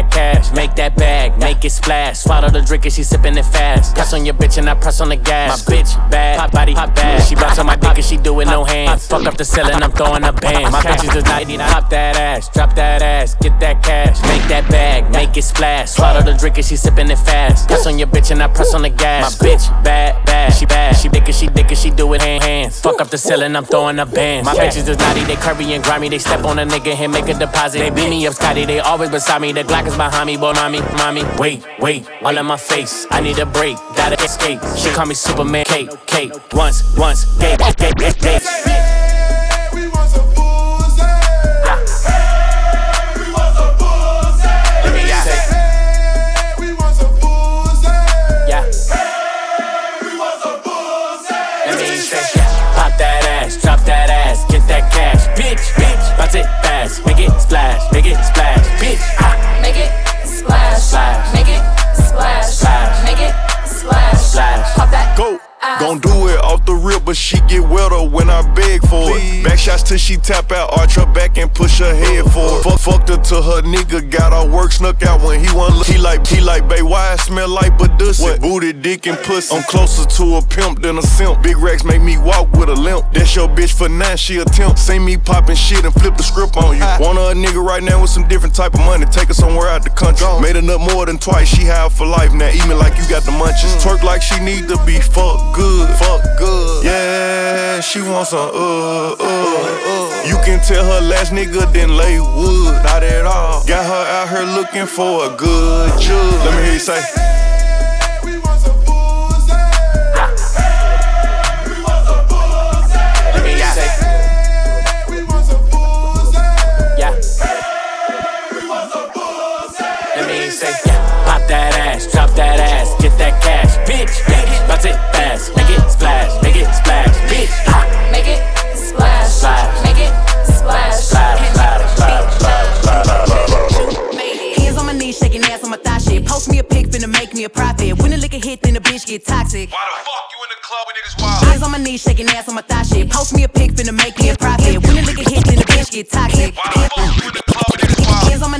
that cash, make that bag, make it splash. Swallow the drink and she sipping it fast. Press on your bitch and I press on the gas. My bitch bad, pop body pop bad. She bounce on my dick and she do it no hands. Fuck up the ceiling, I'm throwing a bands. My bitches does not pop that ass, drop that ass, get that cash, make that bag, make it splash. Swallow the drink and she sipping it fast. Press on your bitch and I press on the gas. My bitch bad, bad, she bad. She dick and she dick and she do it hand hands. Fuck up the ceiling, I'm throwing up bands. My bitches is naughty, they curvy and grimy. They step on a nigga and make a deposit. They beat me up, Scotty. They always beside me. The Glock is behind me, Bonami, mommy. Wait, wait, all in my face. I need a break, gotta escape. She call me Superman, Kate, Kate. Once, once, gay, gay, gay, gay. It splash, bitch. Ah. Make it splash, splash. make it splash, splash. make it splash, splash. Pop that. Go. Gon' do it off the rip, but she get wetter when I beg for it. Back shots till she tap out, arch her back and push her head forward. Fuck, fucked her to her nigga, got her work snuck out when he want look. He like, he like, babe, why I smell like Badussy? What? Booty, dick, and pussy. I'm closer to a pimp than a simp. Big racks make me walk with a limp. That's your bitch for nine, she attempt. See me popping shit and flip the script on you. Want a nigga right now with some different type of money, take her somewhere out the country. Made nut more than twice, she have for life. Now eat me like you got the munchies. Twerk like she need to be fucked good, fuck good. Yeah, she wants some uh, uh, uh. You can tell her last nigga didn't lay wood, not at all. Got her out here looking for a good judge. Let me hear you say. That cash, bitch, bitch, bounce it fast, make it splash, make it splash, bitch. Make it splash, splash. make it splash, splash, splash, splash, splash, splash. Hands on my knees, shaking ass on my thigh shit. Post me a pic, finna make me a profit. When the liquor hit, then the bitch get toxic. Why the fuck you in the club when niggas wild? Hands on my knees, shaking ass on my thigh shit. Post me a pic, finna make me a profit. When the liquor hit, then the bitch get toxic. Why the fuck you in the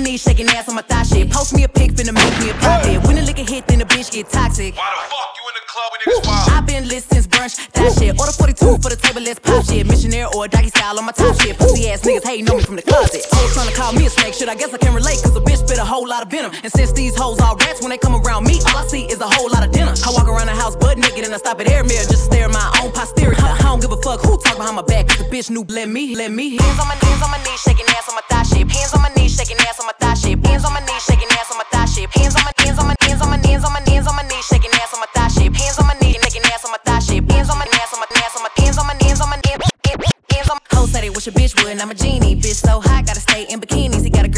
knees, shaking ass on my thigh shit. Post me a pic, finna make me a profit. When the liquor hit, then the bitch get toxic. Why the fuck you in the club when niggas wild? I've been lit since brunch, that shit. Order 42 for the table, let's pop shit. Missionaire or doggy style on my top shit. Pussy ass niggas hating on me from the closet. Hoes trying to call me a snake shit. I guess I can relate, cause a bitch spit a whole lot of venom. And since these hoes all rats, when they come around me, all I see is a whole lot of dinner. I walk around the house butt naked and I stop at air mirror just to stare at my own posterior. I, I don't give a fuck who talk behind my back, cause the bitch knew let me, let me. Hands on my knees, on my knees, shaking ass on my thigh shit. Hands on my knees, shaking ass on my thigh shit. Hands on my knees, shaking ass on my thigh shit. Hands on my hands on my hands on my hands on my hands on my knees, shaking ass on my thigh shit. Hands on my knees, shaking ass on my thigh shit. Hands on my ass on my ass on my hands on my hands on my hands on my Hoes said they wish a bitch would, I'm a genie. Bitch so hot, gotta stay in bikinis.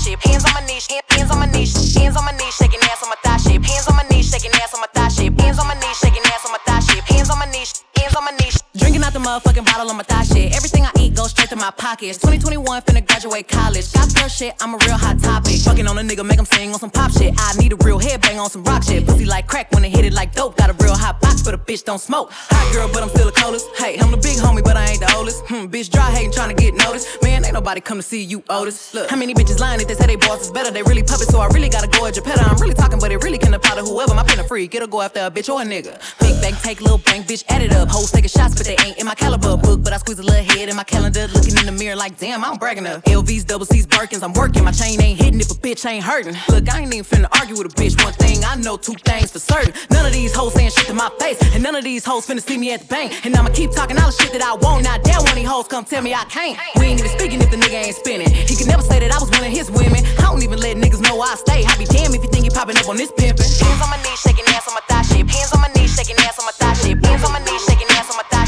Hands on my knees, hands on my knees, hands on my knees, shaking ass on my thigh shit. Hands on my knees, shaking ass on my thigh shit. Hands on my knees, shaking ass on my thigh shit. Hands on my knees, hands on my knees. Drinking out the motherfucking bottle on my thigh shit. Everything I eat goes straight to my pockets. 2021 finna graduate college. Got girl shit, I'm a real hot topic. Fucking on a nigga, make him sing on some pop shit. I need a real headbang on some rock shit. Pussy like crack when it hit it like dope. But a bitch don't smoke. Hot girl, but I'm still a coldest. Hey, I'm the big homie, but I ain't the oldest. Hmm, bitch dry hating, trying to get noticed. Man, ain't nobody come to see you, Otis. Look, how many bitches lying if they say they boss is better? They really puppets, so I really gotta go at your petter. I'm really talking, but it really can apply to whoever. My pen a freak, it'll go after a bitch or a nigga. Big bank, take little bank, bitch, add it up. Hoes taking shots, but they ain't in my caliber book. But I squeeze a little head in my calendar, looking in the mirror like, damn, I'm bragging up. LVs, double C's, Birkins, I'm working. My chain ain't hitting if a bitch ain't hurting. Look, I ain't even finna argue with a bitch. One thing I know, two things for certain. None of these hoes saying shit to my face, and none of these hoes finna see me at the bank. And I'ma keep talking all the shit that I want. Now, damn, one of these hoes come tell me I can't. We ain't even speaking if the nigga ain't spinning. He can never say that I was one of his women. I don't even let niggas know I stay. I be damn if you think you popping up on this pimpin'. Hands on my knees, shaking ass on my thigh shit. Hands on my knees, shaking ass on my thigh shit. Hands on my knees, shaking ass on my thigh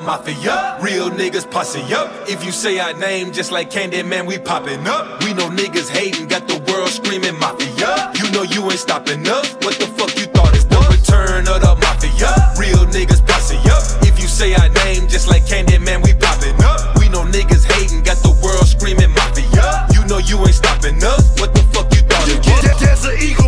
mafia. Real niggas posse up. If you say our name just like Candyman, we popping up. We know niggas hating, got the world screaming mafia. You know you ain't stopping us. What the fuck you thought is the return of the mafia? Real niggas posse up. If you say our name just like Candyman, we popping up. We know niggas hating, got the world screaming mafia. You know you ain't stopping us. What the fuck you thought it was? There's an eagle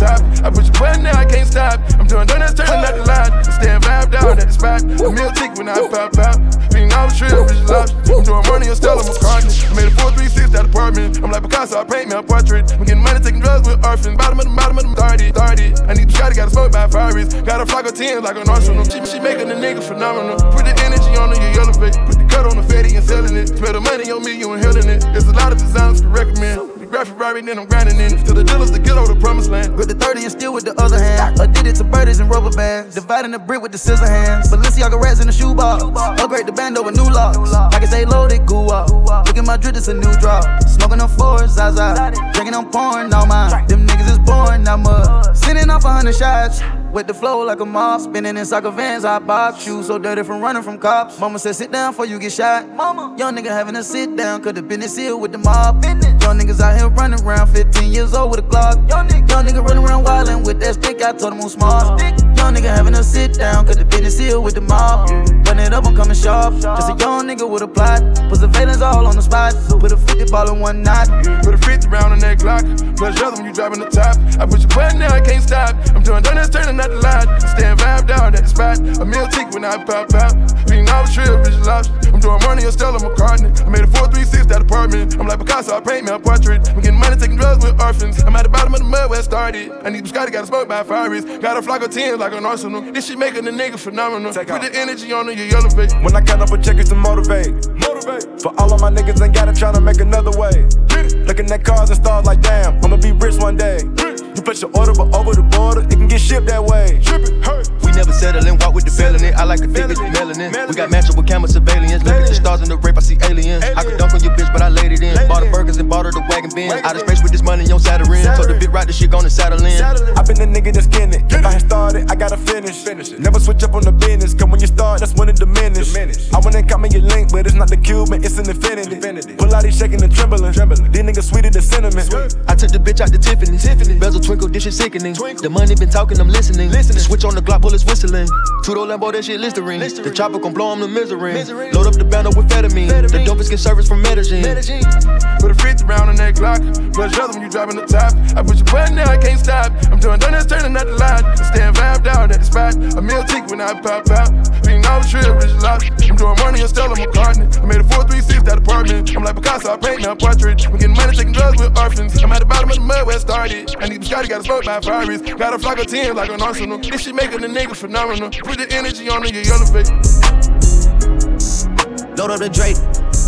top. I put your button there, I can't stop. I'm doing donuts, turning out the lot. I stand vibe down at the spot. A meal tick when I pop out. Beating all the shrimp, bitches lobster. I'm doing money on Stella McCartney. I made a 436 that apartment. I'm like Picasso, I paint me a portrait. I'm getting money, taking drugs with orphans. Bottom of the bottom of the 30, 30. I need to try to got a smoke by Ferraris. Got a flock of 10 like an arsenal. She, she making the nigga phenomenal. Put the energy on her, you elevate. Put the cut on the fatty and selling it. Spend the money on me, you inhaling it. There's a lot of designs to recommend. Grab Ferrari, then I'm grinding in it. The dealers to get over the promised land. Grip the 30 and still with the other hand. Addicted to birdies and rubber bands. Dividing the brick with the scissor hands. Balenciaga rats in the shoebox. Upgrade the band over new locks. Pockets say loaded, goo up. Look at my drip, it's a new drop. Smoking on fours, Zaza. Drinking on porn, all mine. Them niggas is born, not mud. Sending off a hundred shots. With the flow like a mob, spinning in soccer vans, I box. Shoes so dirty from running from cops. Mama said, sit down before you get shot. Mama, young nigga having a sit down, cause the business here with the mob. Young niggas out here running around, 15 years old with a Glock. Young nigga, young nigga running around wildin' with that stick, I told him I'm smart. Young nigga having a sit down, cause the business here with the mob. Run it up, I'm coming sharp. Just a young nigga with a plot. Put surveillance all on the spot. Put a 50 ball in one knot. Put a 50 round on that Glock. Plus the other when you driving the top. I push your button now, I can't stop. I'm doing donuts, turning not the lot. Stand vibed down at the spot. A meal tick when I pop out. Being all the trill, bitch lobster. I'm doing money on Stella McCartney. I made a 436 that apartment. I'm like Picasso, I paint me a portrait. I'm getting money, taking drugs with orphans. I'm at the bottom of the mud where I started. I need some Scotty, got to smoke by fires. Got a flock of 10 like an arsenal. This shit making the nigga phenomenal. Put the energy on it, you elevate. When I count up a check, it's to motivate. Motivate. For all of my niggas ain't got it, to make another way. Looking at cars and stars like damn, I'ma be rich one day. You place your order, but over the border, it can get shipped that way. Trip it, hurt. We never settle and walk with the it. I like a thick bitch with melanin. We got matchup with camera surveillance. Look at the stars in the rape, I see aliens. I could dunk on your bitch, but I laid it in. Bought the burgers and bought her the wagon bin. Out of space with this money on Saturn. Told the bit right the shit gonna saddle in. I been the nigga that's getting it. If I had started, I gotta finish. finish Never switch up on the business. Cause when you start, that's when it diminish. I wanna call me your link, but it's not the Cuban, it's an infinity. Pull out, he shaking and trembling. trembling. These niggas sweeter than cinnamon. I took the bitch out to Tiffany. Bezel twinkle, this shit sickening. The money been talking, I'm listening. listening. Switch on the Glock, bullets whistling. Two door Lambo, that shit Listerine. The chopper gon' blow him to misery. Load up the bando with ketamine. The dopest get service from Medellin. Put a 50 round on that Glock. Plus the other when you driving the top. I push your button now, I can't stop. I'm doing donuts, turning not the line. I stand vibe down at the spot. A meal tick when I pop out. Being all the trill, rich lobster. I'm doing money on Stella McCartney. I made a 436 that apartment. I'm like Picasso, I paint me a portrait. I'm getting money, taking drugs with orphans. I'm at the bottom of the mud where I started. I need Scotty, got a smoke by Ferraris. Got a flock of 10 like an arsenal. This shit making the nigga phenomenal. Put the energy on it, you elevate. Load up the Drake.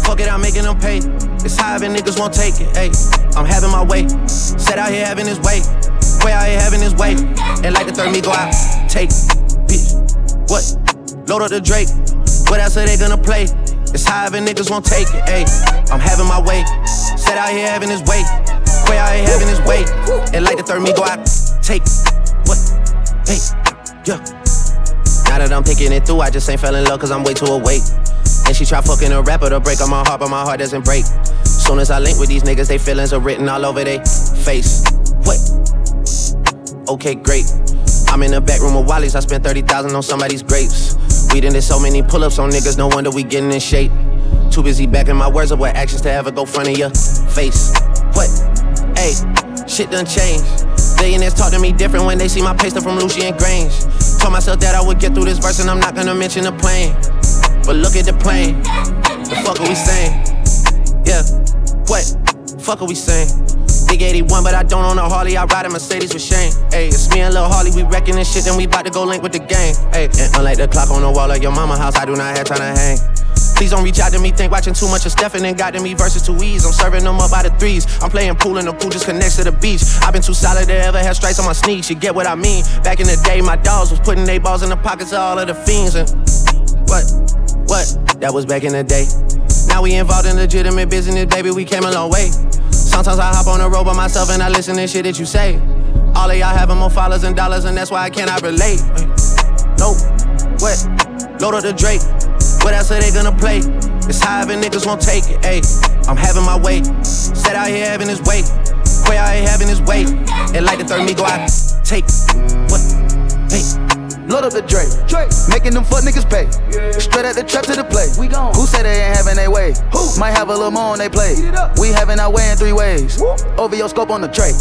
Fuck it, I'm making them pay. It's high and niggas won't take it. Ayy, I'm having my way. Set out here having his way. Way out here having his way. And like the third me go out. Take, bitch. What? Load up the Drake. What else are they gonna play? It's high and niggas won't take it. Ayy, I'm having my way. Set out here having his way. Way out here having his way. And like the third me go out. Take, what? Hey, yeah. Now that I'm picking it through, I just ain't fell in love cause I'm way too awake. And she try fucking a rapper to break on my heart, but my heart doesn't break. Soon as I link with these niggas, they feelings are written all over their face. What? Okay, great. I'm in the back room of Wally's, I spent 30,000 on somebody's grapes. We done did so many pull ups on niggas, no wonder we getting in shape. Too busy backing my words up with actions to ever go front of your face. What? Hey, shit done changed. Billionaires talk to me different when they see my paste up from Lucian Grainge. Told myself that I would get through this verse and I'm not gonna mention the plane. But look at the plane. The fuck are we saying? Yeah, what? Fuck are we saying? Big 81, but I don't own a Harley. I ride a Mercedes with Shane. Hey, it's me and Lil Harley. We wrecking this shit, then we bout to go link with the gang. Hey, and unlike the clock on the wall of your mama house, I do not have time to hang. Please don't reach out to me, think watching too much of Stefan and got to me versus too ease. I'm serving them up by the threes. I'm playing pool and the pool just connects to the beach. I've been too solid to ever have stripes on my sneaks. You get what I mean? Back in the day, my dogs was putting they balls in the pockets of all of the fiends. And what? What? That was back in the day. Now we involved in legitimate business, baby. We came a long way. Sometimes I hop on the road by myself and I listen to shit that you say. All of y'all having more followers and dollars, and that's why I cannot relate. Nope. What? Load up the Drake. What else are they gonna play? It's high and niggas won't take it. Ayy, I'm having my way. Set out here having his way. Quay out here having his way. And like the third me go out. Take what? Hey. Load up the Drake. Making them fuck niggas pay. Straight at the trap to the play. We gone. Who said they ain't having their way? Who? Might have a little more on they play. We having our way in three ways. Over your scope on the tray.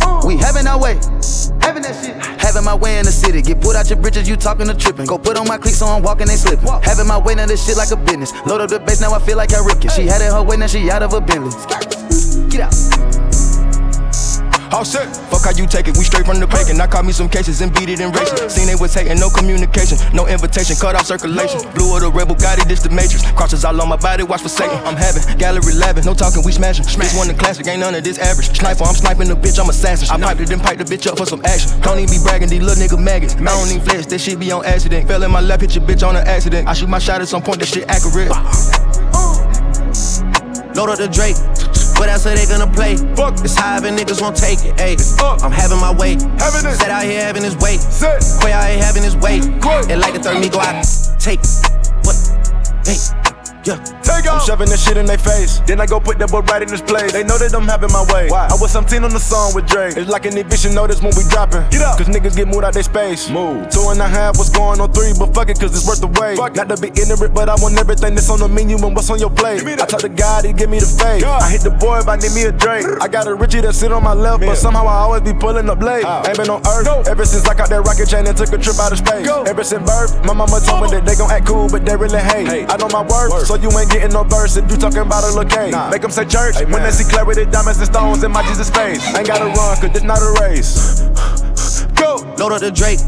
Uh. We having our way. Having that shit. Having my way in the city. Get put out your bridges, you talking to tripping. Go put on my cleats so I'm walking, they slipping. Having my way in this shit like a business. Load up the bass, now I feel like I Ricky. She had it her way, now she out of a Bentley. Get out. All set. Fuck how you take it, we straight from the bacon. I caught me some cases and beat it in racing. Seen they was hating, no communication, no invitation, cut off circulation. Blue of the rebel, got it, this the matrix. Crosses all on my body, watch for Satan. I'm having gallery 11, no talking, we smashing. This one the classic, ain't none of this average. Sniper, I'm sniping the bitch, I'm assassin. I piped it, then pipe the bitch up for some action. Don't even be bragging, these little nigga maggots. I don't even flex, that shit be on accident. Fell in my lap, hit your bitch on an accident. I shoot my shot at some point, that shit accurate. Load up the Drake. What else are they gonna play? Fuck. It's high and niggas won't take it. Ayy. I'm having my way. Having it. Set out here having his way. Set. Quay out here having his way. Quay. And like the third me go out. Take. What? Hey. Yeah. Take I'm shoving this shit in their face. Then I go put that boy right in his place. They know that I'm having my way. Why? I was 17 on the song with Dre. It's like an eviction notice when we dropping. Get up. Cause niggas get moved out their space. Move. Two and a half was going on three, but fuck it, cause it's worth the wait. Fuck Not to be ignorant, but I want everything that's on the menu and what's on your plate. I talk to God, he give me the faith. I hit the boy if I need me a drink. I got a Richie that sit on my left, but somehow I always be pulling up late. Ain't been on earth ever since I got that rocket chain and took a trip out of space. Ever since birth, my mama told me that they gon' act cool, but they really hate. I know my worth, so you ain't getting no verse if you talking about a look Nah. Make them say church when they see clarity, diamonds and stones in my Jesus face. Ain't gotta run, cause this not a race. Go! Load up the Drake.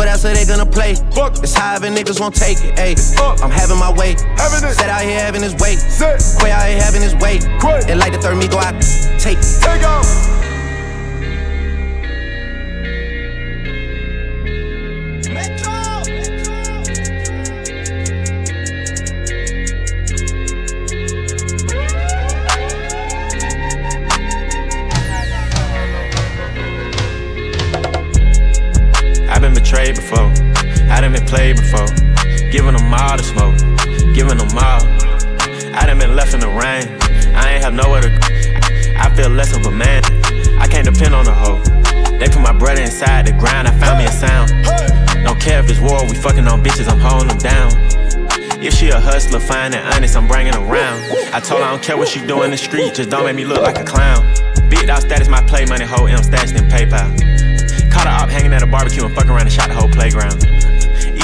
What else are they gonna play? Fuck. It's high and niggas won't take it. Ayy, up. I'm having my way. Having it. Set out here having his way. Set. Quay out here having his way. Quay. And like the third me go out. Take. Take off! Played before. Giving them all the smoke. Giving them all. I done been left in the rain. I ain't have nowhere to go. I feel less of a man. I can't depend on a hoe. They put my brother inside the ground. I found me a sound. Don't care if it's war. We fucking on bitches. I'm holding them down. If she a hustler, fine and honest, I'm bringing around. I told her I don't care what she do in the street, just don't make me look like a clown. Big dog status, my play money, whole M stashed in PayPal. Caught her up hanging at a barbecue and fucking around and shot the whole playground.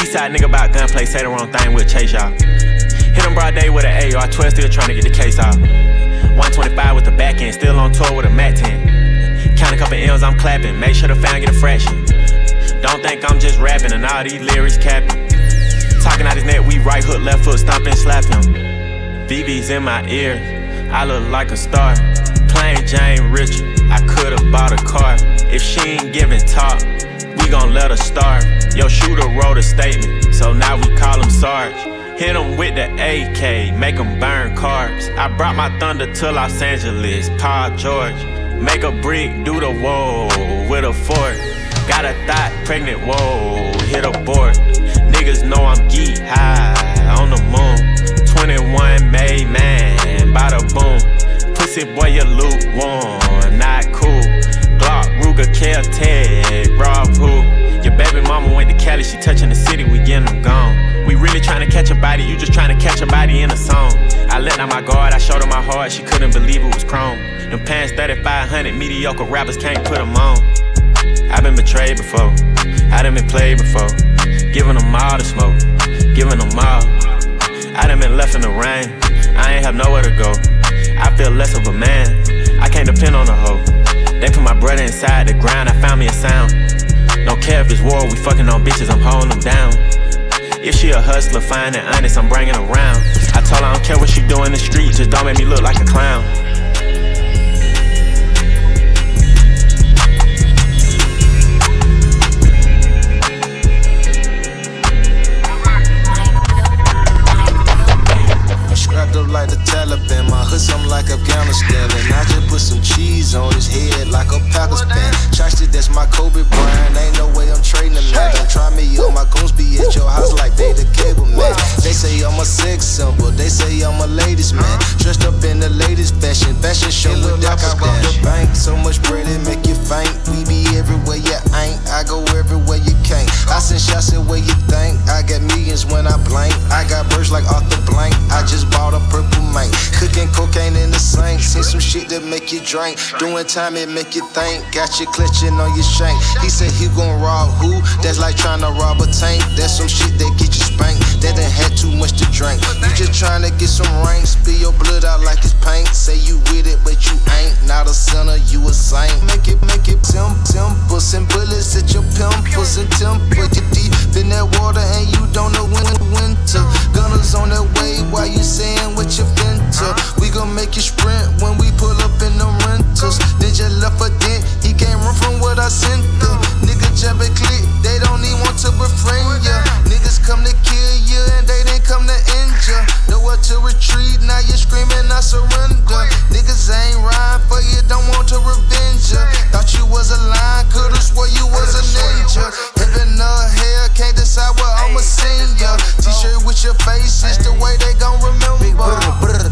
Eastside nigga about gunplay, say the wrong thing, we'll chase y'all. Hit him broad day with an AR, 12 still trying to get the case off. 125 with the back end, still on tour with a Mac 10. Count a couple M's, I'm clapping, make sure the fan get a fraction. Don't think I'm just rapping and all these lyrics capping. Talking out his neck, we right hook, left foot, stomp and slap him. VV's in my ear, I look like a star. Plain Jane Richard, I could've bought a car. If she ain't giving talk, we gon' let her starve. Yo, shooter wrote a statement, so now we call him Sarge. Hit him with the AK, make him burn carbs. I brought my thunder to Los Angeles, Paul George. Make a brick, do the whoa with a fork. Got a thought, pregnant, whoa, hit a board. Niggas know I'm geek high on the moon. 21 May man, bada boom. Pussy boy, you lukewarm, not cool. Glock, Ruger, Caltech, Rob Pool. Baby mama went to Cali, she touching the city, we getting them gone. We really trying to catch a body, you just trying to catch a body in a song. I let down my guard, I showed her my heart, she couldn't believe it was chrome. Them pants 3500, mediocre rappers can't put them on. I've been betrayed before, I done been played before. Giving them all the smoke, giving them all. I done been left in the rain, I ain't have nowhere to go. I feel less of a man, I can't depend on a hoe. They put my brother inside the ground, I found me a sound. Don't care if it's war, we fucking on bitches, I'm holding them down. If she a hustler, fine and honest, I'm bringing around. I told her I don't care what she do in the street, just don't make me look like a clown. Doing time, it make you think. Got you clutching on your shank. He said he gon' rob who? That's like trying to rob a tank. That's some shit that get you spanked. That done had too much to drink. You just trying to get some rain. Spill your blood out like it's paint. Say you with it, but you ain't. Not a sinner, you a saint. Make it, make it, tim, temples and bullets at your pimples and temple. You deep in that water and you don't know when winter. Gunners on their way while you saying what you're to? We gon' make you sprint when we pull up in the rentals. Did left a dent? He can't run from what I sent them. Nigga jump and click, they don't even want to befriend ya. Niggas come to kill you and they didn't come to injure. Nowhere to retreat, now you're screaming I surrender. Niggas ain't ride for you, don't want to revenge ya. Thought you was a lion, could've swore you was a ninja. Heaven or hell, can't decide what I'ma sing ya. T-shirt with your face, it's the way they gon' remember. Big brr,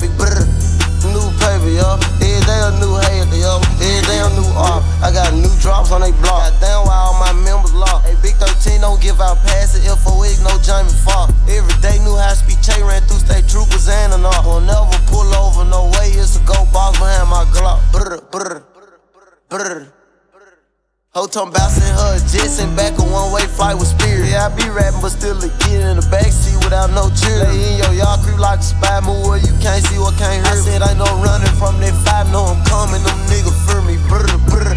big brr. New paper, yo. Every day a new hater, yo. Every day a new art. I got new drops on they block. Goddamn, why all my members locked. Hey, Big 13 don't give out passes. FOX, no Jamie Foxx. Every day new high speed Che ran through state troopers and an off. Won't never pull over, no way. It's a go box behind my Glock. Brr, brr, brr. Whole time bouncing her jets and back a one way flight with spirit. Yeah, I be rapping, but still a kid in the backseat without no cheer. Lay in your yard, creep like a spy, move where you can't see what can't hear. I said I know running from that five, know I'm coming, them niggas fear me. Brr, brr.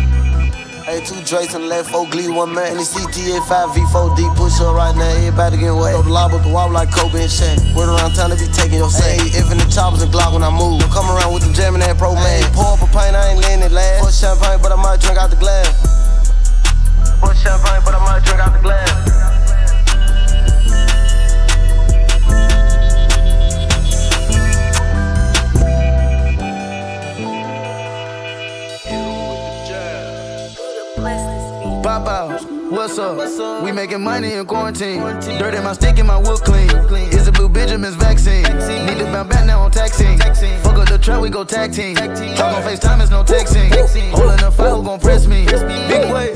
Hey, two Drakes on the left, four Glee, one man. And the CTA 5 V4 D push up right now, everybody get wet. Throw the lob up the wall like Kobe and Shaq. Word around town to be taking your say. Hey, if in the choppers and Glock when I move. Don't come around with them jamming that pro man. Pour up a pint, I ain't letting it last. Pour champagne, but I might drink out the glass. Pour champagne, but I might drink out the glass. Pop out, what's up? We making money in quarantine. Dirt in my stick and my wood clean. It's a Blue Benjamin's vaccine. Need to bounce back now on taxing. Fuck up the trap, we go tag team. Talk on FaceTime, it's no texting. Holding a fight, who gon' press me? Big way,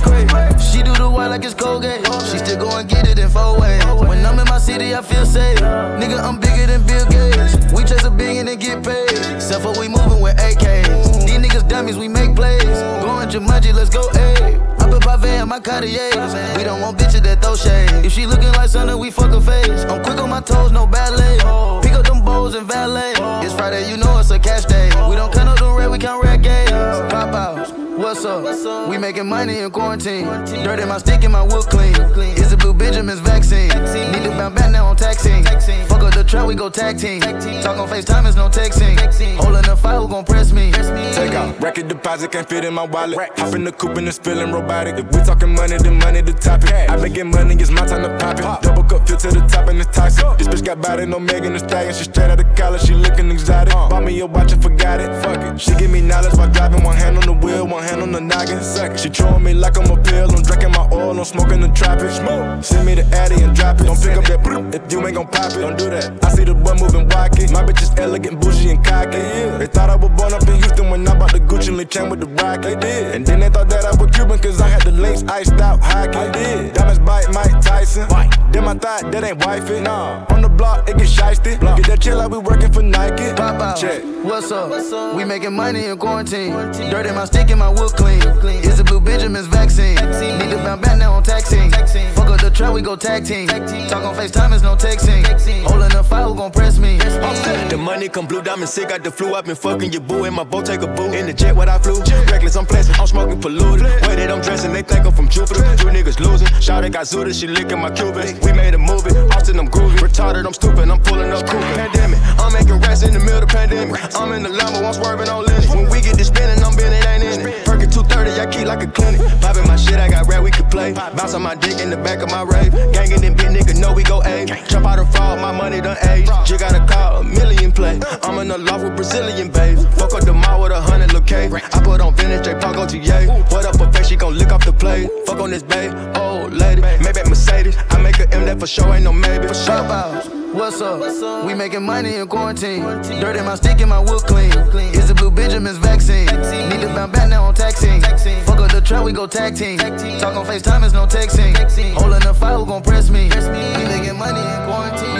straight. She do the white like it's Colgate. She still go and get it in four ways. When I'm in my city, I feel safe. Nigga, I'm bigger than Bill Gates. We chase a big and get paid. Except for we moving with AKs. These niggas dummies, we make plays. Going Jumanji, let's go, ayy. I put Pave in my Cartier. We don't want bitches that throw shade. If she looking like something, we fuck her face. I'm quick on my toes, no ballet. Pick up them bowls and valet. It's Friday, you know it's a cash day. We don't count up the red, we count red games. Pop outs, what's up? We making money in quarantine. Dirt in my stick and my wood clean. It's a Blue Benjamin's vaccine. Need to bounce back now on taxing. Fuck up the trap, we go tag team. Talk on FaceTime, it's no texting. Holding the fight, who gon' press me? Take out. Record deposit can't fit in my wallet. Hop in the coupe and it's feeling robotic. If we talking money, then money the topic. I been getting money, it's my time to pop it. Double cup, fill to the top and it's toxic. This bitch got body, no Megan Thee Stallion. She straight out of college, she looking exotic. Uh. Bought me a watch and forgot it. Fuck it. She give me knowledge while driving, one hand on the wheel, one hand on the noggin. Second. She throwing me like I'm a pill. I'm drinking my oil, I'm smoking the tropic. Smoke. Send me the addy and drop it. Don't pick up that brr if you ain't gon' pop it. Don't do that. I see the boy moving wacky. My bitch is elegant, bougie, and cocky. Yeah. They thought I was born up in Houston when I bought the Gucci and Lee chain with the rocket. They did. And then they thought that I was Cuban cause I had the links iced out hockey. I did. Diamonds bite Mike Tyson. White. Then I thought that ain't wifey. Nah. On the block, it get shiesty. Get that chill like we working for Nike. Pop out. Check. What's up? What's up? We making money in quarantine. Dirt in my stick and my wood clean. It's a Blue Benjamin's vaccine. Need to bounce back now on taxing. Fuck up the trap, we go tag team. Talk on FaceTime, it's no texting. Holding the fire, who gon' press me? The money come blue, diamond sick, got the flu. i been fucking your boo in my boat, take a boo. In the jet, what I flew. Reckless, I'm pleasant, I'm smoking polluted. Way that I'm dressing, they think I'm from Jupiter. You niggas losing. Shawty got Zuda, she licking my Cubans. We made a movie, Austin, I'm groovy. Retarded, I'm stupid, I'm pulling up cool. Pandemic, I'm making rats in the middle of pandemic. I'm in the Lambo, I'm swerving on Lenny. When we get to spinning, I'm bending, ain't in it. Perkin 230, I keep like a clinic. Popping my shit, I got rap, we can play. Bounce on my dick in the back of my rave. Gangin' them big niggas know we go A. Jump out of fraud, my money done age. You got a call, a million play. I'm in the loft with Brazilian babes. Fuck up the mall with a hundred look. I put on vintage, J Paco TA. What up, a face, she gon' lick off the plate. Fuck on this babe, old lady. Maybe Mercedes. I make a M that for sure, ain't no maybe. For sure. What's up? We making money in quarantine. Dirt in my stick and my wood clean. It's a Blue Benjamin's vaccine. Need to bounce back now on taxing. Fuck up the trap, we go tag team. Talk on FaceTime, it's no texting. Holding the fight, who gon' press me? We making money in quarantine.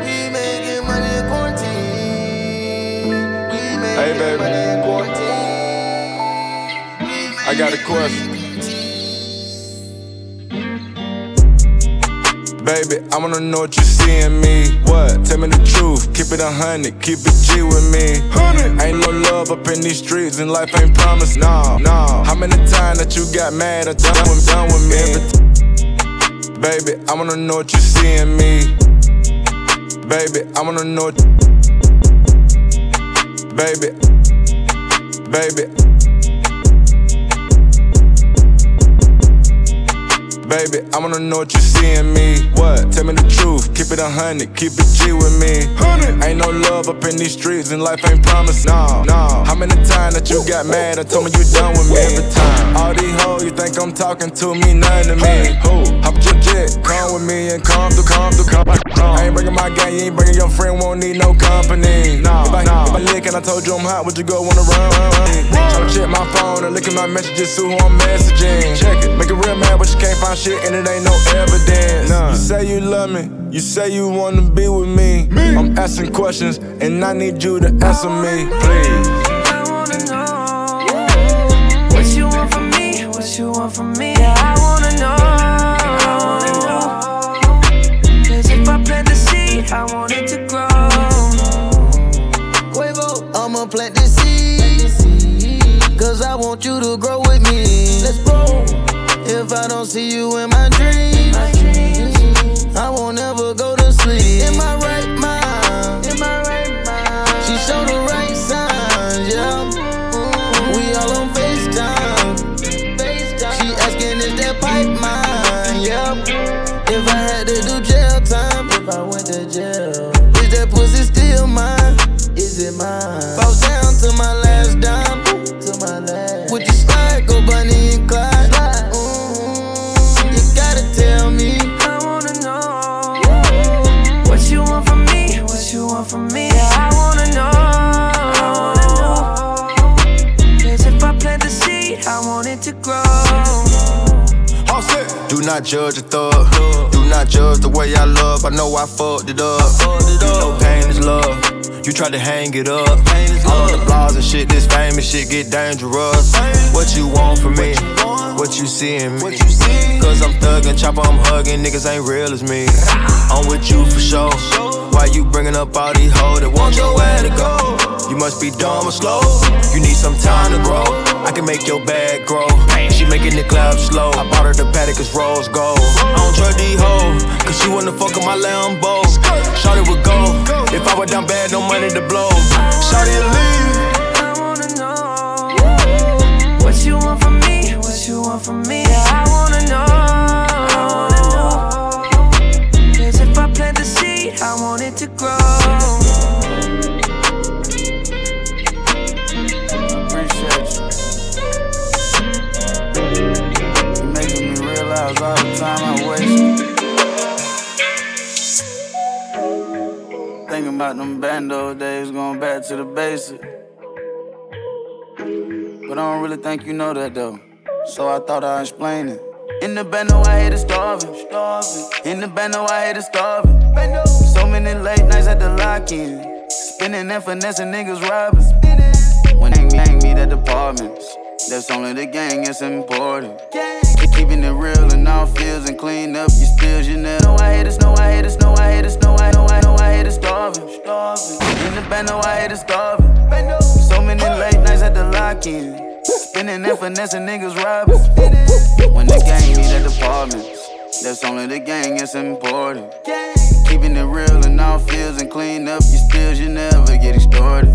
We making money in quarantine. We making Hey, baby. money in quarantine. I got a question. Baby, I wanna know what you see in me. What? Tell me the truth. Keep it a hundred, keep it G with me. Hundred. Ain't no love up in these streets, and life ain't promised. No, no. How many times that you got mad or done with, done with me? Baby, I wanna know what you see in me. Baby, I wanna know. Baby, baby. Baby, I wanna know what you see in me. What? Tell me the truth, keep it a hundred, keep it G with me. Hundred. Ain't no love up in these streets, and life ain't promised. No, no. How many times that you got mad and told me you done with me? Every time. All these hoes, you think I'm talking to me, nothing to me. Who? Hop your jet, come with me and come through, come through, come. I ain't bringing my gang, you ain't bringing your friend, won't need no company. No, if I, no. If I lick and I told you I'm hot, would you go wanna run? run, run? Tryna check my phone and look at my messages, see who I'm messaging. Check it, make it real mad, but you can't find shit and it ain't no evidence. Nah. You say you love me, you say you wanna be with me. me. I'm asking questions and I need you to answer me, please. I wanna know what you want from me, what you want from me. Cause I want you to grow with me. Let's grow. If I don't see you in my dreams, not judge a thug. Do not judge the way I love. I know I fucked it up. No pain is love. You tried to hang it up. All the blogs and shit, this famous shit get dangerous. What you want from me? What you see in me? Cause I'm thuggin', chopper, I'm hugging. Niggas ain't real as me. I'm with you for sure. Why you bringing up all these hoes that want your way to go? You must be dumb or slow. You need some time to grow. I can make your bag grow. She making the clap slow. I bought her the paddock cause rose gold. I don't trust these hoes, cause she wanna fuck with my Lambo. Shorty would go. If I were down bad, no money to blow. Shorty to leave. I wanna know what you want from me, what you want from me. I wanna know. About them bando days, going back to the basics. But I don't really think you know that though. So I thought I'd explain it. In the bando, I hate it starving. starving. In the bando, I hate it starving. So many late nights at the lock in. Spinning and finessing niggas robbing. When they hang me apartments. That's only the gang, it's important. Keep Keeping it real in all fields and clean up your spills. You never know I hate it, know I hate it, know I hate it, know I know I know I hate it starving. In the band, know I hate it starving. So many late nights at the lock in. Spinning and finessing niggas robbing. When the gang meet at apartments. That's only the gang, it's important. Keeping it real in all fields and clean up your spills. You never get extorted.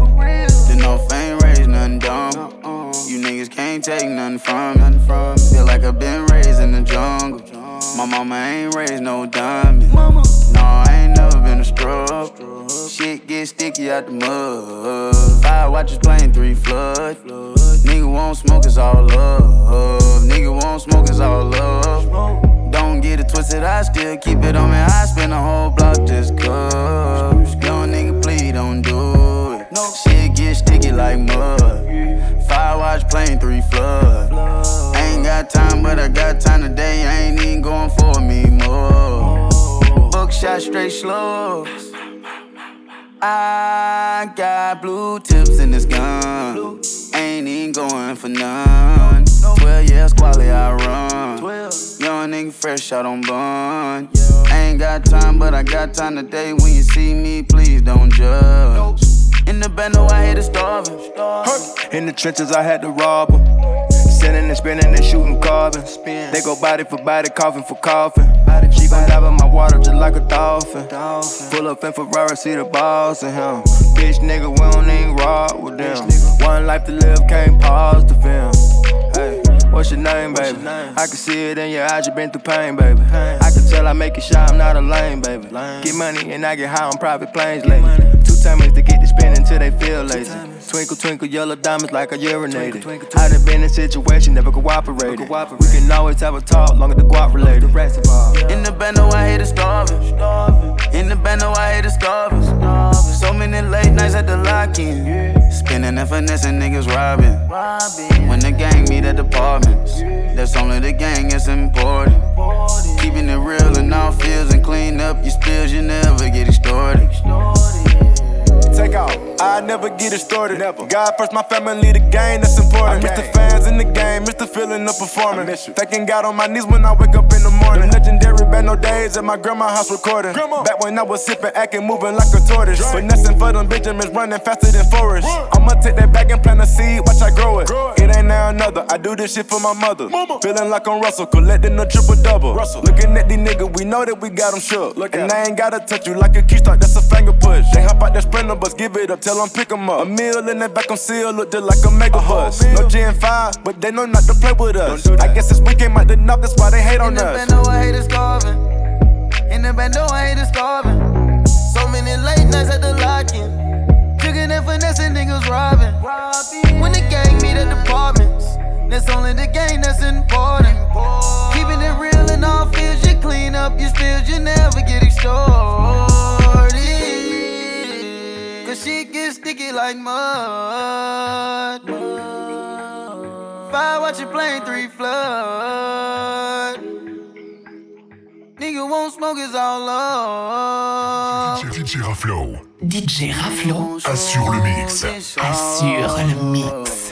Then no fame raised, nothing dumb. You niggas can't take nothing from me. Feel like I've been raised in the jungle. My mama ain't raised no diamond. No, I ain't never been a scrub. Shit get sticky out the mud. Five watches playing three flood. Nigga won't smoke, it's all love. Nigga won't smoke, it's all love. Don't get it twisted, I still keep it on me. I spend a whole block just cuz. Young nigga, please don't do it. No shit get sticky like mud. Playing three flood. Ain't got time, but I got time today. I ain't even going for me more. Buckshot straight slugs. I got blue tips in this gun. Ain't even going for none. 12 years quality I run. Young nigga fresh out on bun. Ain't got time, but I got time today. When you see me, please don't judge. In the band, no, I hate to starving. In the trenches, I had to rob them. Sending and spinning and shooting carbon. They go body for body, coffin for coffin. She gon' dive in my water just like a dolphin. Pull up in Ferrari, see the balls in him. Bitch nigga, we don't even rock with them. One life to live, can't pause the film. Hey. What's your name, baby? I can see it in your eyes, you been through pain, baby. I can tell I make it shine, I'm not a lame, baby. Get money and I get high on private planes lately. Two timers to get the spin until they feel lazy. Twinkle, twinkle, yellow diamonds like I urinated. I done been in situation, never cooperated. We can always have a talk, long as the guap related. In the band, no, I hate to starving. In the band, no, I hate to starving. So many late nights at the lock-in. Spinning and finessing niggas robbing. When the gang meet at departments, that's only the gang, it's important. Keeping it real in all fields and clean up your spills, you never get extorted. Take off. I never get it started. Never. God first, my family, the game, that's important. I miss the fans in the game, miss the feeling of performing. Thanking God on my knees when I wake up in the morning. Them legendary band, no days at my grandma's house recording. Grandma. Back when I was sipping, acting, moving like a tortoise. But nothing for them Benjamins running faster than Forrest. I'ma take that back and plant a seed, watch I grow it. It ain't now another. I do this shit for my mother. Feeling like I'm Russell, collecting a triple double. Russell. Looking at these niggas, we know that we got them shook. Look and I ain't gotta touch you like a key start, that's a finger push. They hop out that sprinter bus, give it up, tell them pick 'em up. A meal in that back on seal, look just like a mega bus. No Gen 5, but they know not to play with us. I guess this week came out the knock, that's why they hate on us. Band, I hate to starving. In the band, no, I hate to starving. So many late nights at the lock-in. Tricking and finessing niggas robbing. When the gang meet at departments, that's only the gang that's important. Keeping it real in all fields, you clean up your spills, you never get extorted. Cause shit gets sticky like mud. Fire, watch your plane three flood. Nigga won't smoke is all love. DJ Raflo DJ Raflo assure le mix. assure le mix.